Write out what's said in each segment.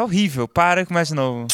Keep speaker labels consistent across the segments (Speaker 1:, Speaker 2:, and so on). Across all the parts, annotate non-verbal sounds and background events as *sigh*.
Speaker 1: Tá horrível. Para e começa de novo.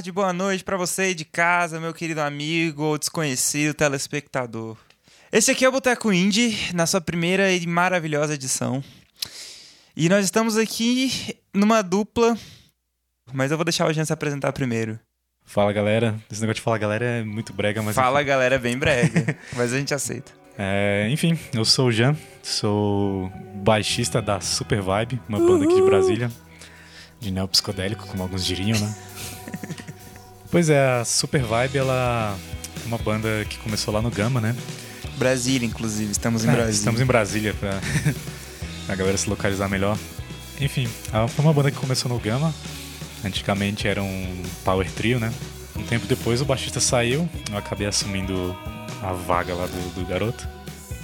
Speaker 1: Tarde, boa noite pra você de casa, meu querido amigo ou desconhecido telespectador. Esse aqui é o Boteco Indie, na sua primeira e maravilhosa edição. E nós estamos aqui numa dupla, mas eu vou deixar o Jean se apresentar primeiro.
Speaker 2: Fala galera, esse negócio de falar galera é muito brega, mas.
Speaker 1: Fala galera, é bem brega, *laughs* mas a gente aceita.
Speaker 2: É, enfim, eu sou o Jean, sou baixista da Super Vibe, uma banda aqui de Brasília, de neopsicodélico, como alguns diriam, né? *laughs* pois é, a Super Vibe, ela é uma banda que começou lá no Gama, né?
Speaker 1: Brasília, inclusive, estamos em
Speaker 2: É,
Speaker 1: Brasília.
Speaker 2: Estamos em Brasília pra *laughs* a galera se localizar melhor. Enfim, ela foi uma banda que começou no Gama. Antigamente era um power trio, né? Um tempo depois o baixista saiu, eu acabei assumindo a vaga lá do, do garoto.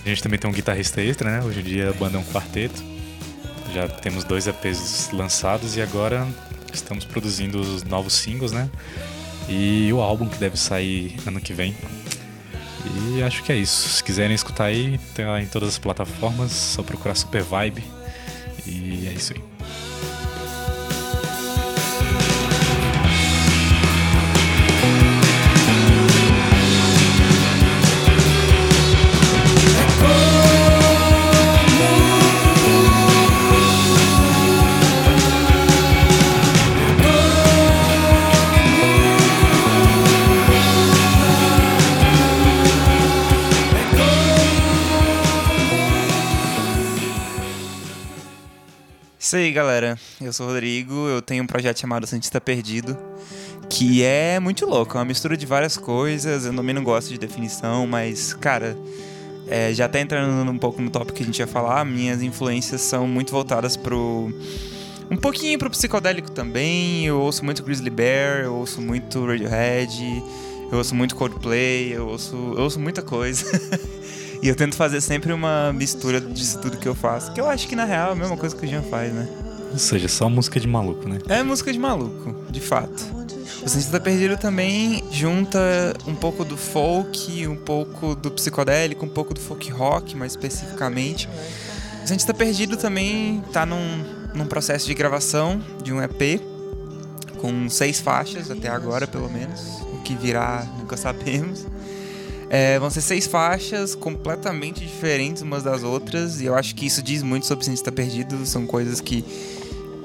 Speaker 2: A gente também tem um guitarrista extra, né? Hoje em dia a banda é um quarteto. Já temos dois EPs lançados e agora estamos produzindo os novos singles, né? E o álbum que deve sair ano que vem. E acho que é isso. Se quiserem escutar aí, tem lá em todas as plataformas, só procurar Super Vibe. E é isso aí.
Speaker 1: Isso aí, galera. Eu sou o Rodrigo, eu tenho um projeto chamado Cientista Perdido, que é muito louco, é uma mistura de várias coisas. Eu também não gosto de definição, mas, cara, é, já até entrando um pouco no tópico que a gente ia falar, minhas influências são muito voltadas pro. Um pouquinho pro psicodélico também. Eu ouço muito Grizzly Bear, eu ouço muito Radiohead, eu ouço muito Coldplay, eu ouço, eu ouço muita coisa. *laughs* E eu tento fazer sempre uma mistura disso tudo que eu faço. Que eu acho que na real é a mesma coisa que o Jean faz, né?
Speaker 2: Ou seja, só música de maluco, né?
Speaker 1: É música de maluco, de fato. O Cientista Perdido também junta um pouco do folk, um pouco do psicodélico, um pouco do folk rock, mais especificamente. O Cientista Perdido também tá num, num processo de gravação de um EP com seis faixas até agora, pelo menos. O que virá, nunca sabemos. É, vão ser seis faixas completamente diferentes umas das outras, e eu acho que isso diz muito sobre o Cientista Perdido. São coisas que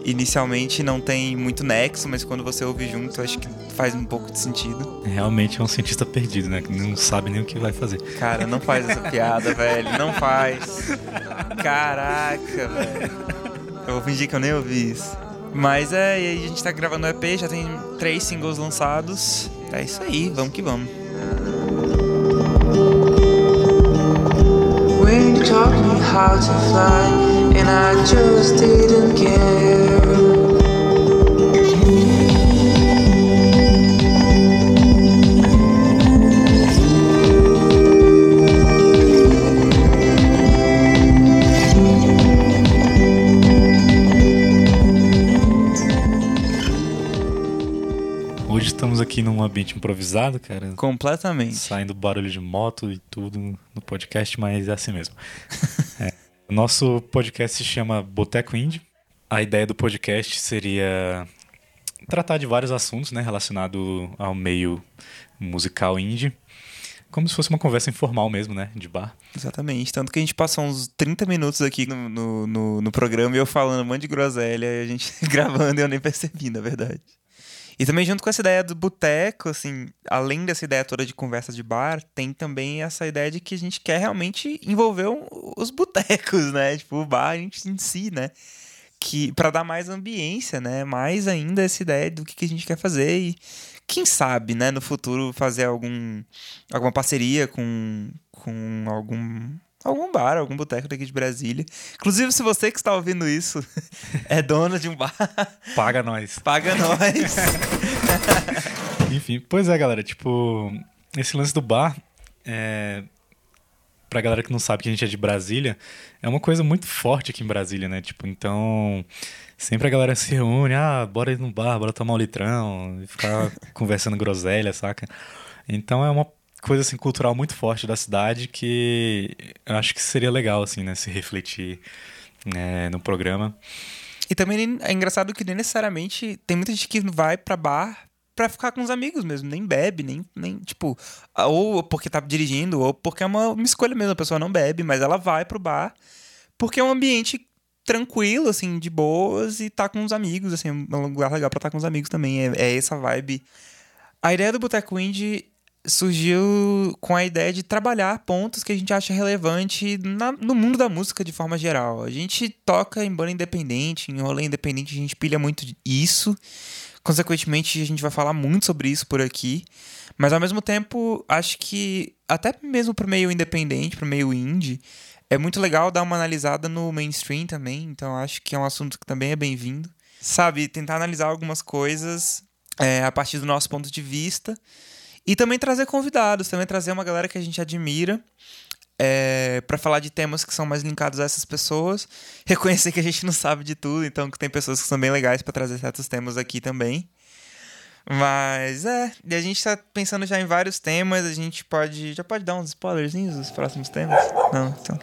Speaker 1: inicialmente não tem muito nexo, mas quando você ouve junto, eu acho que faz um pouco de sentido.
Speaker 2: Realmente é um cientista perdido, né? Que não sabe nem o que vai fazer.
Speaker 1: Cara, não faz essa piada, *laughs* velho. Não faz. Caraca, velho. Eu vou fingir que eu nem ouvi isso. Mas é, e a gente tá gravando o EP, já tem três singles lançados. É isso aí, vamos que vamos.
Speaker 3: Taught me how to fly, and I just didn't care.
Speaker 2: Aqui num ambiente improvisado, cara.
Speaker 1: Completamente.
Speaker 2: Saindo barulho de moto e tudo no podcast, mas é assim mesmo. *laughs* É. O nosso podcast se chama Boteco Indie. A ideia do podcast seria tratar de vários assuntos né, relacionados ao meio musical indie. Como se fosse uma conversa informal mesmo, né? De bar.
Speaker 1: Exatamente. Tanto que a gente passou uns 30 minutos aqui no, no, no, no programa e eu falando um monte de groselha e a gente *laughs* gravando e eu nem percebi, na verdade. E também junto com essa ideia do boteco, assim, além dessa ideia toda de conversa de bar, tem também essa ideia de que a gente quer realmente envolver os botecos, né? Tipo, o bar em si, né? Que para dar mais ambiência, né? Mais ainda essa ideia do que, que a gente quer fazer e quem sabe, né, no futuro fazer algum alguma parceria com com algum algum bar, algum boteco daqui de Brasília. Inclusive, se você que está ouvindo isso *laughs* é dono de um bar,
Speaker 2: Paga nós.
Speaker 1: paga nós. *laughs*
Speaker 2: Enfim, pois é, galera, tipo, esse lance do bar, é, pra galera que não sabe que a gente é de Brasília, é uma coisa muito forte aqui em Brasília, né? Tipo, então, sempre a galera se reúne, ah, bora ir no bar, bora tomar um litrão, ficar *laughs* conversando groselha, saca? Então é uma coisa assim cultural muito forte da cidade que eu acho que seria legal assim, né, se refletir né, no programa.
Speaker 1: E também é engraçado que nem necessariamente tem muita gente que vai pra bar pra ficar com os amigos mesmo, nem bebe, nem, nem tipo, ou porque tá dirigindo, ou porque é uma, uma escolha mesmo, a pessoa não bebe, mas ela vai pro bar porque é um ambiente tranquilo, assim, de boas e tá com os amigos, assim, é um lugar legal pra estar com os amigos também, é, é essa vibe. A ideia do Boteco Indie surgiu com a ideia de trabalhar pontos que a gente acha relevante na- no mundo da música de forma geral. A gente toca em banda independente, em rolê independente, a gente pilha muito isso. Consequentemente, a gente vai falar muito sobre isso por aqui. Mas ao mesmo tempo, acho que até mesmo pro meio independente, pro meio indie, é muito legal dar uma analisada no mainstream também. Então acho que é um assunto que também é bem-vindo. Sabe, tentar analisar algumas coisas é, a partir do nosso ponto de vista. E também trazer convidados, também trazer uma galera que a gente admira é, para falar de temas que são mais linkados a essas pessoas. *laughs* Reconhecer que a gente não sabe de tudo, então que tem pessoas que são bem legais para trazer certos temas aqui também. Mas é, e a gente tá pensando já em vários temas, a gente pode. Já pode dar uns spoilerzinhos dos próximos temas? Não, então.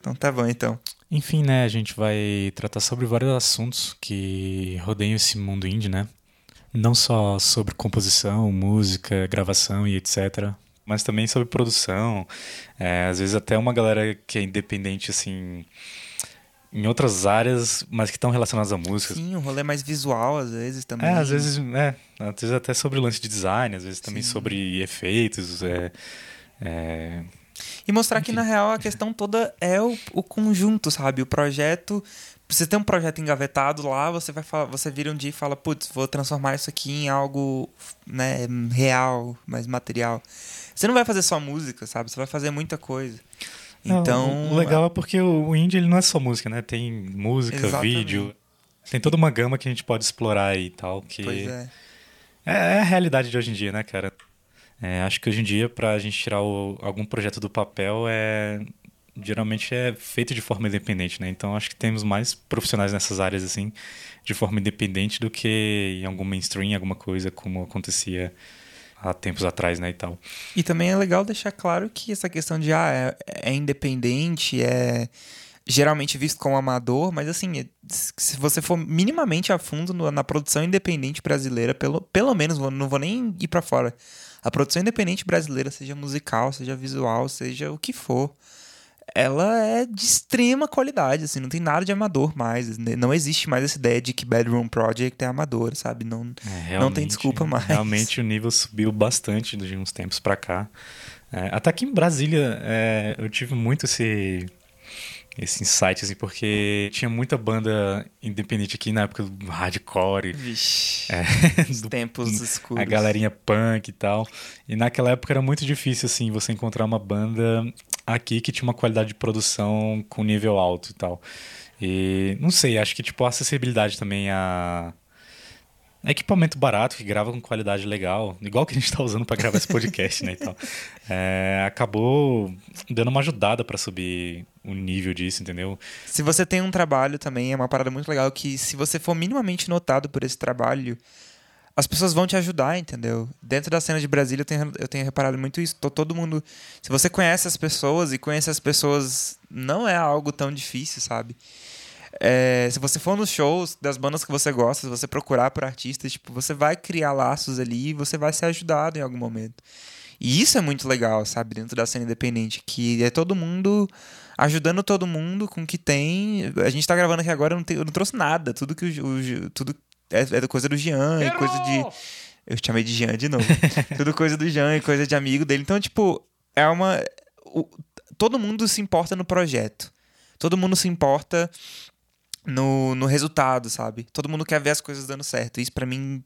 Speaker 1: Então tá bom então.
Speaker 2: Enfim, né, a gente vai tratar sobre vários assuntos que rodeiam esse mundo indie, né? Não só sobre composição, música, gravação e etc. Mas também sobre produção. É, às vezes até uma galera que é independente, assim, em outras áreas, mas que estão relacionadas à música.
Speaker 1: Sim, um rolê mais visual às vezes também.
Speaker 2: É, às vezes, é, às vezes até sobre o lance de design, às vezes também
Speaker 1: Sim.
Speaker 2: sobre efeitos, é, é,
Speaker 1: E mostrar que, na real, a questão toda é o, o conjunto, sabe? O projeto. Você tem um projeto engavetado lá, você vai falar, você vira um dia e fala, putz, vou transformar isso aqui em algo né, real, mais material. Você não vai fazer só música, sabe? Você vai fazer muita coisa.
Speaker 2: Não,
Speaker 1: Então.
Speaker 2: o legal é porque o indie ele não é só música, né? Tem música,
Speaker 1: Exatamente.
Speaker 2: vídeo, tem toda uma gama que a gente pode explorar aí e tal, que
Speaker 1: Pois é.
Speaker 2: é, é a realidade de hoje em dia, né, cara? É, acho que hoje em dia, pra gente tirar o- algum projeto do papel, é geralmente é feito de forma independente, né? Então acho que temos mais profissionais nessas áreas, assim, de forma independente do que em algum mainstream, alguma coisa como acontecia há tempos atrás, né, e tal.
Speaker 1: E também é legal deixar claro que essa questão de ah, é, é independente, é geralmente visto como amador, mas assim, é- se você for minimamente a fundo na produção independente brasileira, pelo, pelo menos, não vou nem ir pra fora. A produção independente brasileira, seja musical, seja visual, seja o que for, ela é de extrema qualidade, assim, não tem nada de amador mais. né? Não existe mais essa ideia de que Bedroom Project é amador, sabe? Não,
Speaker 2: É,
Speaker 1: não tem desculpa mais.
Speaker 2: Realmente o nível subiu bastante de uns tempos pra cá. É, até aqui em Brasília é, eu tive muito esse, esse insight, assim, porque tinha muita banda independente aqui na época do hardcore,
Speaker 1: Vixe, *laughs* os
Speaker 2: do-
Speaker 1: tempos escuros.
Speaker 2: a galerinha punk e tal. E naquela época era muito difícil, assim, você encontrar uma banda aqui que tinha uma qualidade de produção com nível alto e tal. E não sei, acho que tipo a acessibilidade também a equipamento barato que grava com qualidade legal, igual que a gente tá usando para gravar esse podcast, né, e tal. É, acabou dando uma ajudada para subir o nível disso, entendeu?
Speaker 1: Se você tem um trabalho também, é uma parada muito legal que se você for minimamente notado por esse trabalho, as pessoas vão te ajudar, entendeu? Dentro da cena de Brasília eu tenho, eu tenho reparado muito isso. Tô- todo mundo. Se você conhece as pessoas e conhece as pessoas, não é algo tão difícil, sabe? É, se você for nos shows das bandas que você gosta, se você procurar por artistas, tipo, você vai criar laços ali e você vai ser ajudado em algum momento. E isso é muito legal, sabe, dentro da cena independente, que é todo mundo ajudando todo mundo com o que tem. A gente tá gravando aqui agora, eu não, eu não trouxe nada, tudo que o, o tudo é, é coisa do Jean e coisa de eu chamei de Jean de novo. *laughs* tudo coisa do Jean e coisa de amigo dele. Então, tipo, é uma o- todo mundo se importa no projeto. Todo mundo se importa no, no resultado, sabe? Todo mundo quer ver as coisas dando certo. Isso pra mim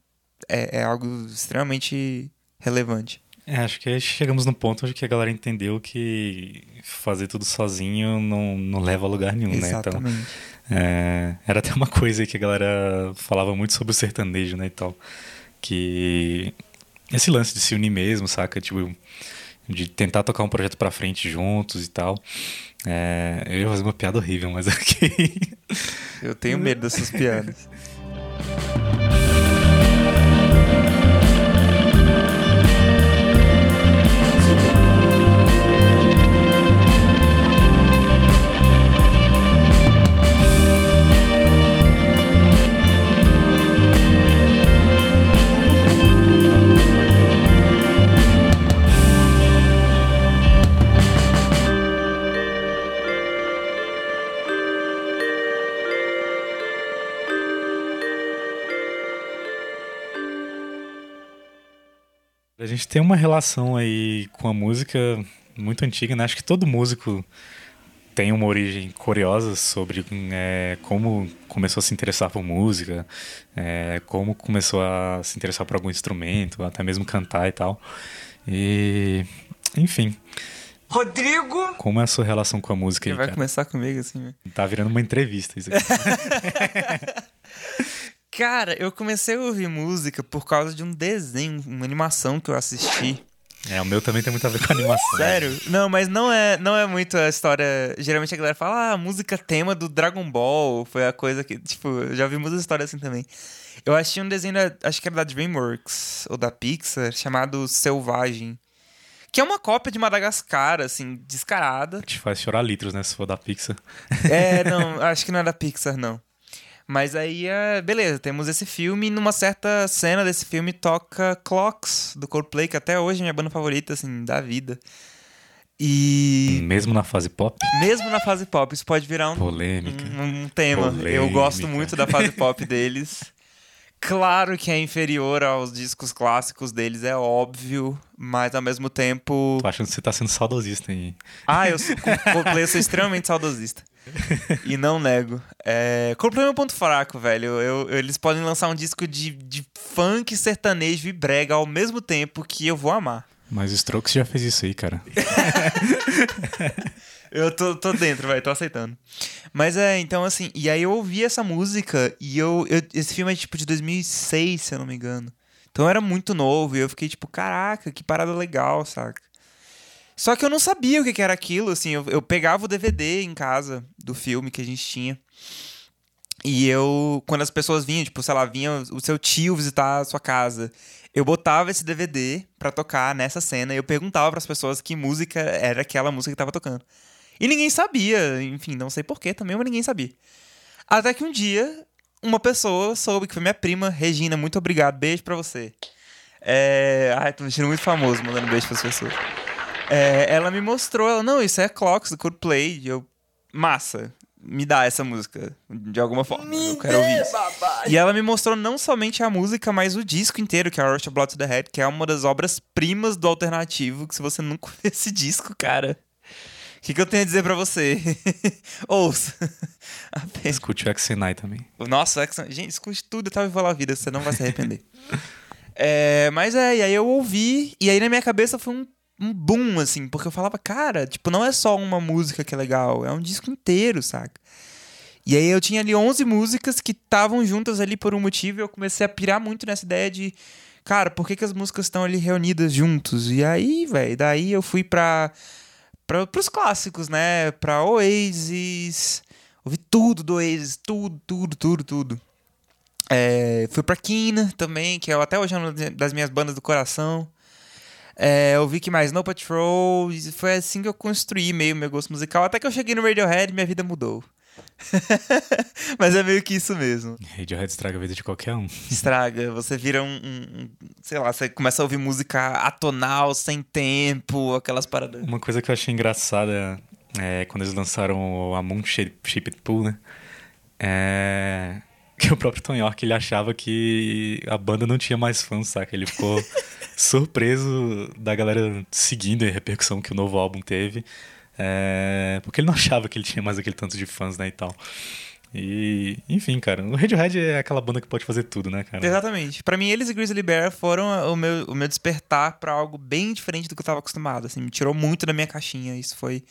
Speaker 1: é, é algo extremamente relevante.
Speaker 2: É, acho que chegamos no ponto onde que a galera entendeu que fazer tudo sozinho não, não leva a lugar nenhum, né? Então,
Speaker 1: Exatamente.
Speaker 2: É, era até uma *laughs* coisa que a galera falava muito sobre o sertanejo, né, e tal. Que esse lance de se unir mesmo, saca? Tipo, de tentar tocar um projeto pra frente juntos e tal. É, eu ia fazer uma piada horrível, mas *laughs* aqui.
Speaker 1: Eu tenho medo dessas piadas. *laughs*
Speaker 2: gente tem uma relação aí com a música muito antiga, né? Acho que todo músico tem uma origem curiosa sobre é, como começou a se interessar por música, é, como começou a se interessar por algum instrumento, até mesmo cantar e tal. E, enfim.
Speaker 3: Rodrigo!
Speaker 2: Como é a sua relação com a música
Speaker 1: Você
Speaker 2: aí,
Speaker 1: vai
Speaker 2: cara?
Speaker 1: começar comigo assim, né?
Speaker 2: Tá virando uma entrevista isso aqui. *laughs*
Speaker 1: Cara, eu comecei a ouvir música por causa de um desenho, uma animação que eu assisti.
Speaker 2: é, o meu também tem muito a ver com animação.
Speaker 1: Sério? Não, mas não é, não é muito a história. Geralmente a galera fala, ah, a música tema do Dragon Ball. Foi a coisa que. Tipo, eu já ouvi muitas histórias assim também. Eu achei um desenho, da, acho que era da Dreamworks ou da Pixar, chamado Selvagem. Que é uma cópia de Madagascar, assim, descarada.
Speaker 2: Te faz chorar litros, né? Se for da Pixar.
Speaker 1: É, *laughs* não, acho que não é da Pixar, não. Mas aí, é, beleza, temos esse filme e numa certa cena desse filme toca Clocks, do Coldplay, que até hoje é minha banda favorita, assim, da vida. E
Speaker 2: Mesmo na fase pop,
Speaker 1: mesmo na fase pop, isso pode virar um,
Speaker 2: polêmica.
Speaker 1: um, um tema. Eu gosto
Speaker 2: Polêmica.
Speaker 1: muito da fase pop deles. Claro que é inferior aos discos clássicos deles, é óbvio, mas ao mesmo tempo.
Speaker 2: Tô achando que você tá sendo saudosista aí.
Speaker 1: Ah, eu sou, com Coldplay eu sou extremamente saudosista. *laughs* e não nego. É, Coldplay é meu ponto fraco, velho. Eu- eu- eles podem lançar um disco de, de funk, sertanejo e brega ao mesmo tempo que eu vou amar.
Speaker 2: Mas o Strokes já fez isso aí, cara. *laughs*
Speaker 1: Eu tô, tô dentro, vai, tô aceitando. Mas é, então assim, e aí eu ouvi essa música e eu, eu- Esse filme é tipo de 2006, se eu não me engano. Então era muito novo e eu fiquei tipo, caraca, que parada legal, saca? Só que eu não sabia o que era aquilo, assim. Eu, eu pegava o DVD em casa do filme que a gente tinha. E eu, quando as pessoas vinham, tipo, sei lá, vinha o seu tio visitar a sua casa, eu botava esse DVD pra tocar nessa cena e eu perguntava pras pessoas que música era aquela música que tava tocando. E ninguém sabia, enfim, não sei porquê também, mas ninguém sabia. Até que um dia, uma pessoa soube que foi minha prima, Regina, muito obrigado, beijo pra você. É... Ai, tô me sentindo muito famoso mandando beijo pras pessoas. É, ela me mostrou, ela, não, isso é Clocks do Coldplay. E eu, massa, me dá essa música, de alguma forma, eu quero ouvir isso. E ela me mostrou não somente a música, mas o disco inteiro, que é Rush of Blood to the Head, que é uma das obras-primas do alternativo, que se você nunca *laughs* ouviu esse disco, cara, o que, que eu tenho a dizer pra você? *laughs* Ouça. *laughs* Apenas.
Speaker 2: Escute o Xenai também.
Speaker 1: Nossa, Exxon- gente, escute tudo e Viva a Vida, você não vai se arrepender. É, mas é, e aí eu ouvi, e aí na minha cabeça foi um, um boom, assim, porque eu falava, cara, tipo, não é só uma música que é legal, é um disco inteiro, saca? E aí eu tinha ali 11 músicas que estavam juntas ali por um motivo e eu comecei a pirar muito nessa ideia de, cara, por que, que as músicas estão ali reunidas juntos? E aí, velho, daí eu fui pra, pra, pros clássicos, né? Pra Oasis, ouvi tudo do Oasis, tudo, tudo, tudo, tudo. É, fui pra Kina também, que é até hoje é uma das minhas bandas do coração. É, eu vi que mais No Patrol, foi assim que eu construí meio meu gosto musical. Até que eu cheguei no Radiohead e minha vida mudou. *laughs* Mas é meio que isso mesmo.
Speaker 2: Radiohead estraga a vida de qualquer um.
Speaker 1: Estraga, você vira um, um- Sei lá, você começa a ouvir música atonal, sem tempo, aquelas paradas.
Speaker 2: Uma coisa que eu achei engraçada é quando eles lançaram o Moon Shaped Pool, né? É que o próprio Tom York ele achava que a banda não tinha mais fãs, saca? Ele ficou *laughs* surpreso da galera seguindo a repercussão que o novo álbum teve. É, porque ele não achava que ele tinha mais aquele tanto de fãs, né, e tal. E, enfim, cara, o Radiohead é aquela banda que pode fazer tudo, né, cara?
Speaker 1: Exatamente. Pra mim, eles e Grizzly Bear foram o meu, o meu despertar pra algo bem diferente do que eu tava acostumado. Assim, me tirou muito da minha caixinha. Isso foi.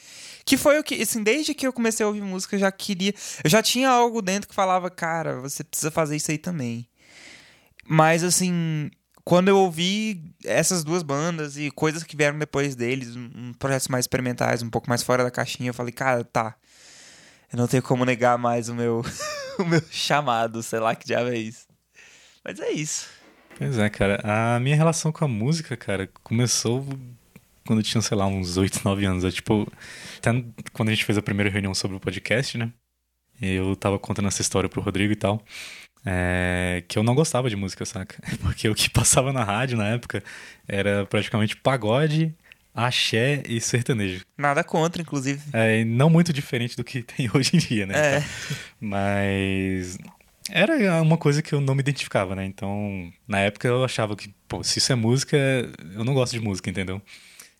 Speaker 1: Que foi o que. Assim, desde que eu comecei a ouvir música, eu já queria. Eu já tinha algo dentro que falava, cara, você precisa fazer isso aí também. Mas, assim. quando eu ouvi essas duas bandas e coisas que vieram depois deles, um projetos mais experimentais, um pouco mais fora da caixinha, eu falei, cara, tá. Eu não tenho como negar mais o meu, *laughs* o meu chamado, sei lá que diabo é isso. Mas é isso.
Speaker 2: Pois é, cara. A minha relação com a música, cara, começou quando eu tinha, sei lá, uns 8, 9 anos. É tipo, até quando a gente fez a primeira reunião sobre o podcast, né? Eu tava contando essa história pro Rodrigo e tal. É, que eu não gostava de música, saca? *laughs* Porque o que passava na rádio na época era praticamente pagode, axé e sertanejo.
Speaker 1: Nada contra, inclusive.
Speaker 2: É, não muito diferente do que *laughs* tem hoje em dia, né?
Speaker 1: É.
Speaker 2: Mas era uma coisa que eu não me identificava, né? Então, na época eu achava que, pô, se isso é música, eu não gosto de música, entendeu?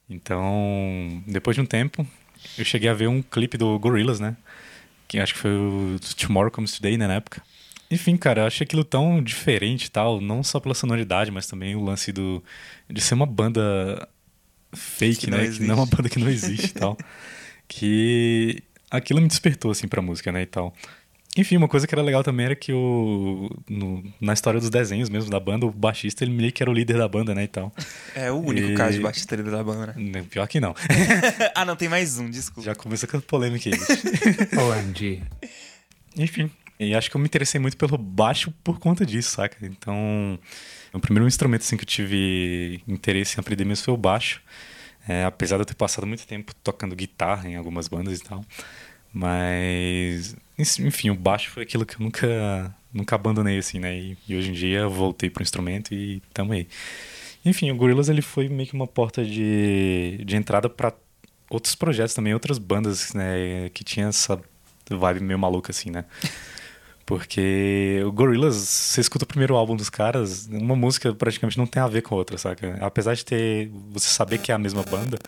Speaker 2: Então, depois de um tempo, eu cheguei a ver um clipe do Gorillaz, né? Que acho que foi o Tomorrow Comes Today, né, na época. Enfim, cara, eu achei aquilo tão diferente e tal, não só pela sonoridade, mas também o lance do de ser uma banda fake,
Speaker 1: Que
Speaker 2: né?
Speaker 1: existe.
Speaker 2: Que não é uma banda que não existe e tal. *laughs* Que aquilo me despertou, assim, pra música, né, e tal. Enfim, uma coisa que era legal também era que o no- na história dos desenhos mesmo da banda, o baixista, ele meio que era o líder da banda, né, e tal.
Speaker 1: É o único
Speaker 2: E-
Speaker 1: caso de baixista líder da banda, né?
Speaker 2: Né, Pior que não. *laughs*
Speaker 1: ah, não, tem mais um, desculpa.
Speaker 2: Já começa com a polêmica aí. *laughs*
Speaker 4: OMG.
Speaker 2: Enfim. E acho que eu me interessei muito pelo baixo por conta disso, saca? Então, o primeiro instrumento assim, que eu tive interesse em aprender mesmo foi o baixo. É, apesar de eu ter passado muito tempo tocando guitarra em algumas bandas e tal. Mas, enfim, o baixo foi aquilo que eu nunca, nunca abandonei, assim, né? E, e hoje em dia voltei pro instrumento e tamo aí. Enfim, o Gorillaz ele foi meio que uma porta de, de entrada para outros projetos também, outras bandas, né? Que tinha essa vibe meio maluca, assim, né? Porque o Gorillaz, você escuta o primeiro álbum dos caras, uma música praticamente não tem a ver com a outra, saca? Apesar de ter, você saber que é a mesma banda,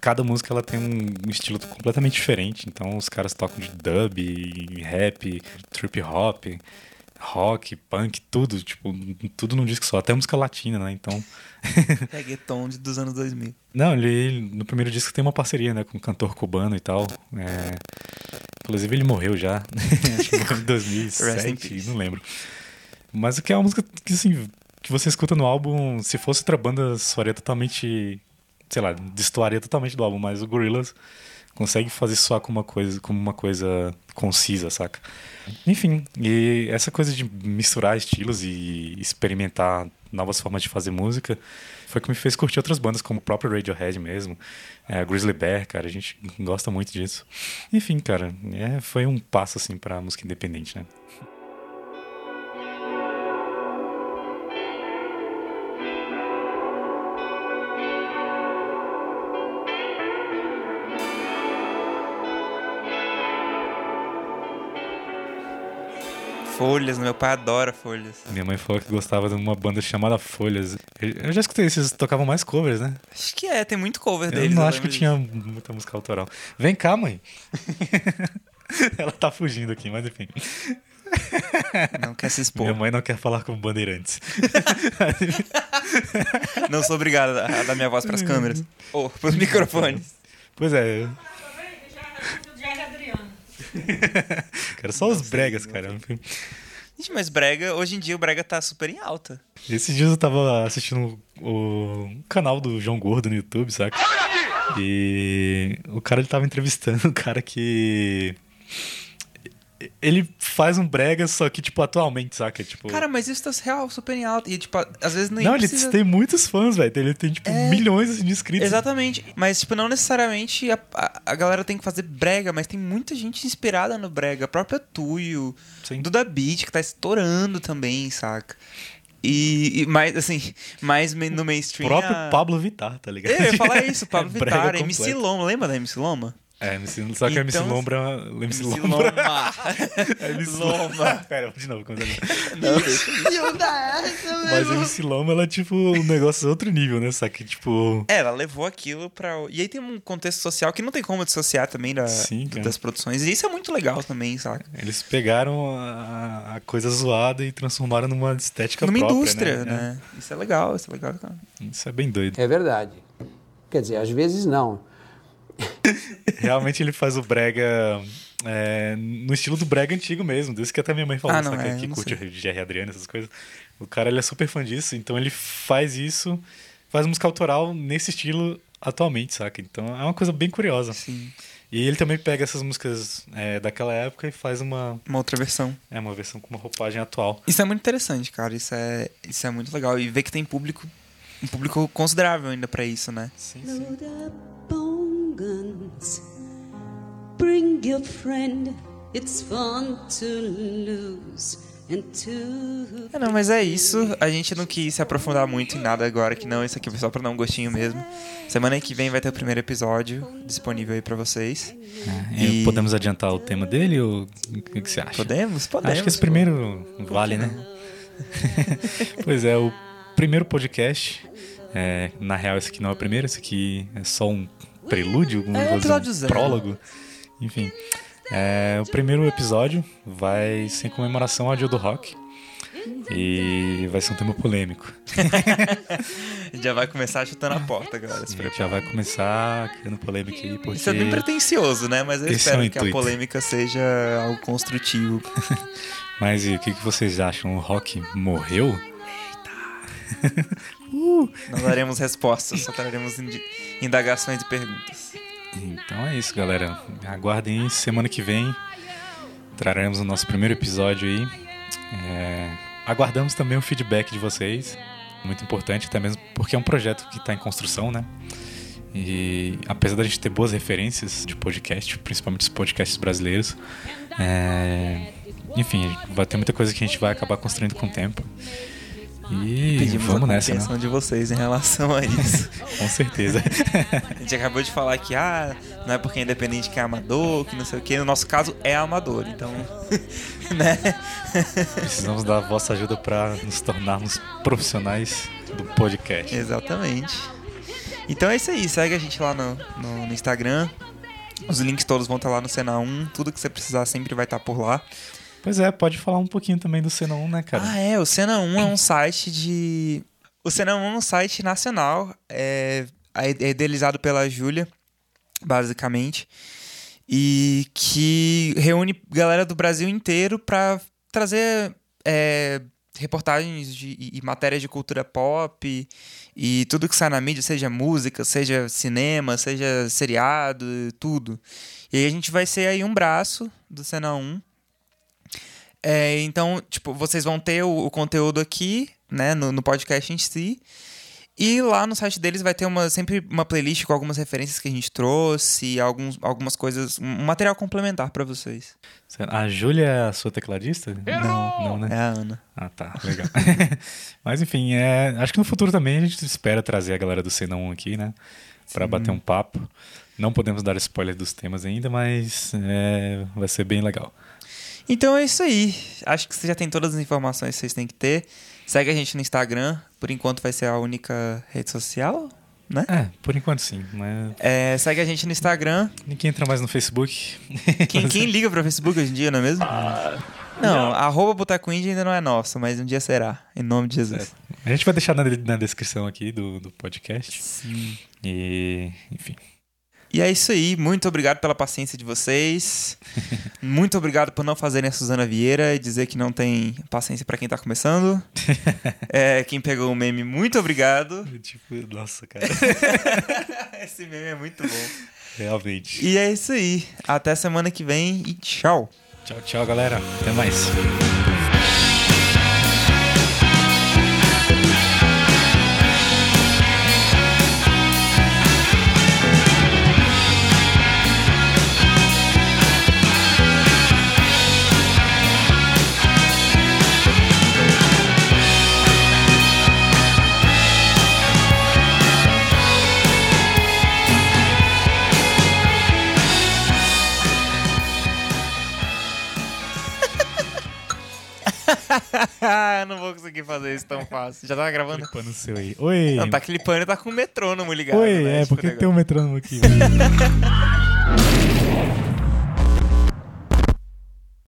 Speaker 2: cada música ela tem um estilo completamente diferente. Então os caras tocam de dub, rap, trip hop, rock, punk, tudo, tipo, tudo num disco só, até música latina, né? Então, *laughs*
Speaker 1: Reggaeton de- dos anos 2000.
Speaker 2: não, ele no primeiro disco tem uma parceria, né, com um cantor cubano e tal. É, Inclusive ele morreu já, acho *laughs* que em
Speaker 1: Rest in
Speaker 2: 2007,
Speaker 1: peace.
Speaker 2: não lembro. Mas que é uma música que assim, que você escuta no álbum, se fosse outra banda, soaria totalmente, sei lá, destoaria totalmente do álbum, mas o Gorillaz consegue fazer soar como uma coisa, como uma coisa concisa, saca? Enfim, e essa coisa de misturar estilos e experimentar novas formas de fazer música foi o que me fez curtir outras bandas, como o próprio Radiohead mesmo, é, Grizzly Bear, cara, a gente gosta muito disso. Enfim, cara, é, foi um passo, assim, pra música independente, né?
Speaker 1: Folhas, meu pai adora folhas.
Speaker 2: Minha mãe falou que gostava de uma banda chamada Folhas. Eu já escutei, vocês tocavam mais covers, né?
Speaker 1: Acho que é, tem muito cover
Speaker 2: Eu
Speaker 1: deles.
Speaker 2: não
Speaker 1: eu
Speaker 2: acho que
Speaker 1: lembro
Speaker 2: tinha muita música autoral. Vem cá, mãe. *laughs* Ela tá fugindo aqui, mas enfim.
Speaker 1: disso. Não quer se expor.
Speaker 2: Minha mãe não quer falar com bandeirantes.
Speaker 1: Não sou obrigado a dar minha voz pras câmeras. *laughs* Ou pros microfones.
Speaker 2: Pois é. *laughs* quero só os bregas, cara.
Speaker 1: Gente, mas brega, hoje em dia o brega tá super em alta.
Speaker 2: Esses dias eu tava assistindo o o canal do João Gordo no YouTube, saca? E o cara ele tava entrevistando um cara que. Ele faz um brega, só que, tipo, atualmente, saca? Tipo.
Speaker 1: Cara, mas isso tá real, super em alta. E, tipo, às vezes nem
Speaker 2: não, ele
Speaker 1: precisa...
Speaker 2: tem muitos fãs, velho. Ele tem, tipo,
Speaker 1: É.
Speaker 2: milhões assim, de inscritos.
Speaker 1: Exatamente. Mas, tipo, não necessariamente a, a, a galera tem que fazer brega, mas tem muita gente inspirada no brega. A própria Tuyo,
Speaker 2: Sim.
Speaker 1: Duda Beat, que tá estourando também, saca? E, e mais, assim, mais no
Speaker 2: O
Speaker 1: mainstream.
Speaker 2: próprio
Speaker 1: a-
Speaker 2: Pablo Vittar, tá ligado?
Speaker 1: É, eu ia falar isso, *laughs* Pablo
Speaker 2: É
Speaker 1: Vittar, MC. Loma. Lembra da MC Loma?
Speaker 2: É, MC, só que a MC
Speaker 1: Então-
Speaker 2: Lombra. MC
Speaker 1: MC
Speaker 2: Lombra.
Speaker 1: Loma. *laughs*
Speaker 2: É MC
Speaker 1: Loma.
Speaker 2: Pera, de novo, começando.
Speaker 1: Não, *laughs* deixa.
Speaker 2: Mas a MC Loma, ela é tipo um negócio outro nível, né? Só que, tipo.
Speaker 1: É, ela levou aquilo pra. E aí tem um contexto social que não tem como dissociar também da,
Speaker 2: Sim,
Speaker 1: das produções. E isso é muito legal também, saca?
Speaker 2: Eles pegaram a, a coisa zoada e transformaram numa estética
Speaker 1: Numa
Speaker 2: própria,
Speaker 1: indústria,
Speaker 2: né?
Speaker 1: né? Isso é legal, isso é legal. cara.
Speaker 2: É. Isso é bem doido.
Speaker 4: É verdade. Quer dizer, às vezes não.
Speaker 2: Realmente ele faz o brega é, no estilo do brega antigo mesmo. Desse que até minha mãe falou,
Speaker 1: Ah, não,
Speaker 2: saca?
Speaker 1: é,
Speaker 2: que curte
Speaker 1: sei.
Speaker 2: o Jerry Adriano, essas coisas. O cara ele é super fã disso, então ele faz isso, faz música autoral nesse estilo atualmente, saca? Então é uma coisa bem curiosa.
Speaker 1: Sim.
Speaker 2: E ele também pega essas músicas é, daquela época e faz uma,
Speaker 1: Uma outra versão.
Speaker 2: é, uma versão com uma roupagem atual.
Speaker 1: Isso é muito interessante, cara. Isso é, isso é muito legal. E ver que tem público, um público considerável ainda pra isso, né?
Speaker 2: Sim,
Speaker 5: bone guns. Bring your friend. It's fun to lose and to.
Speaker 1: É, não, mas é isso. A gente não quis se aprofundar muito em nada agora, que não. Isso aqui foi só pra dar um gostinho mesmo. Semana que vem vai ter o primeiro episódio disponível aí pra vocês.
Speaker 2: E
Speaker 1: E-
Speaker 2: Podemos adiantar o tema dele ou o que, que você acha?
Speaker 1: Podemos? Podemos.
Speaker 2: Acho que esse primeiro vale, né? *laughs* pois é, o primeiro podcast. é, na real, esse aqui não é o primeiro, esse aqui é só um prelúdio, um,
Speaker 1: É,
Speaker 2: dizer,
Speaker 1: episódio
Speaker 2: um
Speaker 1: zero.
Speaker 2: prólogo. Enfim. é, o primeiro episódio vai ser em comemoração ao Dia do Rock. E vai ser um tema polêmico. *laughs*
Speaker 1: Já vai começar chutando a porta, galera.
Speaker 2: A já vai começar criando polêmica aí, porque...
Speaker 1: Isso é bem pretencioso, né? Mas eu
Speaker 2: Esse é
Speaker 1: espero que a polêmica seja algo construtivo. *laughs*
Speaker 2: Mas e o que, que vocês acham? O Rock morreu? *laughs*
Speaker 1: Não daremos respostas, só traremos indagações e perguntas.
Speaker 2: Então é isso, galera. Aguardem semana que vem traremos o nosso primeiro episódio aí. É, Aguardamos também o feedback de vocês. Muito importante, até mesmo porque é um projeto que está em construção, né? E apesar da gente ter boas referências de podcast, principalmente os podcasts brasileiros, é, enfim, vai ter muita coisa que a gente vai acabar construindo com o tempo. E
Speaker 1: Pedimos
Speaker 2: vamos
Speaker 1: a
Speaker 2: nessa, né?
Speaker 1: de vocês em relação a isso. *laughs*
Speaker 2: Com certeza. *laughs*
Speaker 1: A gente acabou de falar que, ah, não é porque é independente que é amador, que não sei o quê. No nosso caso, é amador. Então, *laughs* né?
Speaker 2: Precisamos da vossa ajuda para nos tornarmos profissionais do podcast.
Speaker 1: Exatamente. Então é isso aí. Segue a gente lá no, no, no Instagram. Os links todos vão estar lá no Cena 1. Tudo que você precisar sempre vai estar por lá.
Speaker 2: Pois é, pode falar um pouquinho também do Cena 1, né, cara?
Speaker 1: Ah, é. O Cena 1 é um site de. O Cena 1 é um site nacional. É, é idealizado pela Júlia, basicamente. E que reúne galera do Brasil inteiro pra trazer é, reportagens de, e, e matérias de cultura pop e, e tudo que sai na mídia, seja música, seja cinema, seja seriado, tudo. E aí a gente vai ser aí um braço do Cena 1. É, então, tipo, vocês vão ter o, o conteúdo aqui, né, no, no podcast em si. E lá no site deles vai ter uma, sempre uma playlist com algumas referências que a gente trouxe, alguns, algumas coisas, um material complementar pra vocês.
Speaker 2: A Júlia é a sua tecladista? Não, não, né?
Speaker 1: É a Ana.
Speaker 2: Ah, tá, legal. *laughs* Mas enfim, é, acho que no futuro também a gente espera trazer a galera do Cena 1 aqui, né? Pra bater um papo. Não podemos dar spoiler dos temas ainda, mas é, vai ser bem legal.
Speaker 1: Então é isso aí. Acho que você já tem todas as informações que vocês têm que ter. Segue a gente no Instagram. Por enquanto vai ser a única rede social, né?
Speaker 2: É, por enquanto sim, mas
Speaker 1: É, segue a gente no Instagram.
Speaker 2: ninguém entra mais no Facebook. *laughs*
Speaker 1: Quem, quem liga pra Facebook hoje em dia, não é mesmo? não, arroba Boteco Indie ainda não é nosso, mas um dia será. Em nome de Jesus.
Speaker 2: A gente vai deixar na, na descrição aqui do, do podcast.
Speaker 1: Sim.
Speaker 2: E, enfim.
Speaker 1: E é isso aí. Muito obrigado pela paciência de vocês. *laughs* Muito obrigado por não fazerem a Suzana Vieira e dizer que não tem paciência pra quem tá começando. *laughs* É, quem pegou o meme, muito obrigado.
Speaker 2: Tipo, nossa, cara. *laughs*
Speaker 1: Esse meme é muito bom.
Speaker 2: Realmente.
Speaker 1: E é isso aí. Até semana que vem e tchau.
Speaker 2: Tchau, tchau, galera. Até mais.
Speaker 1: Fazer isso tão fácil. Já tava gravando?
Speaker 2: Clipando seu aí. Oi.
Speaker 1: Não, tá clipando e tá com o metrônomo ligado.
Speaker 2: Oi,
Speaker 1: né?
Speaker 2: é, porque tem um metrônomo aqui. *laughs*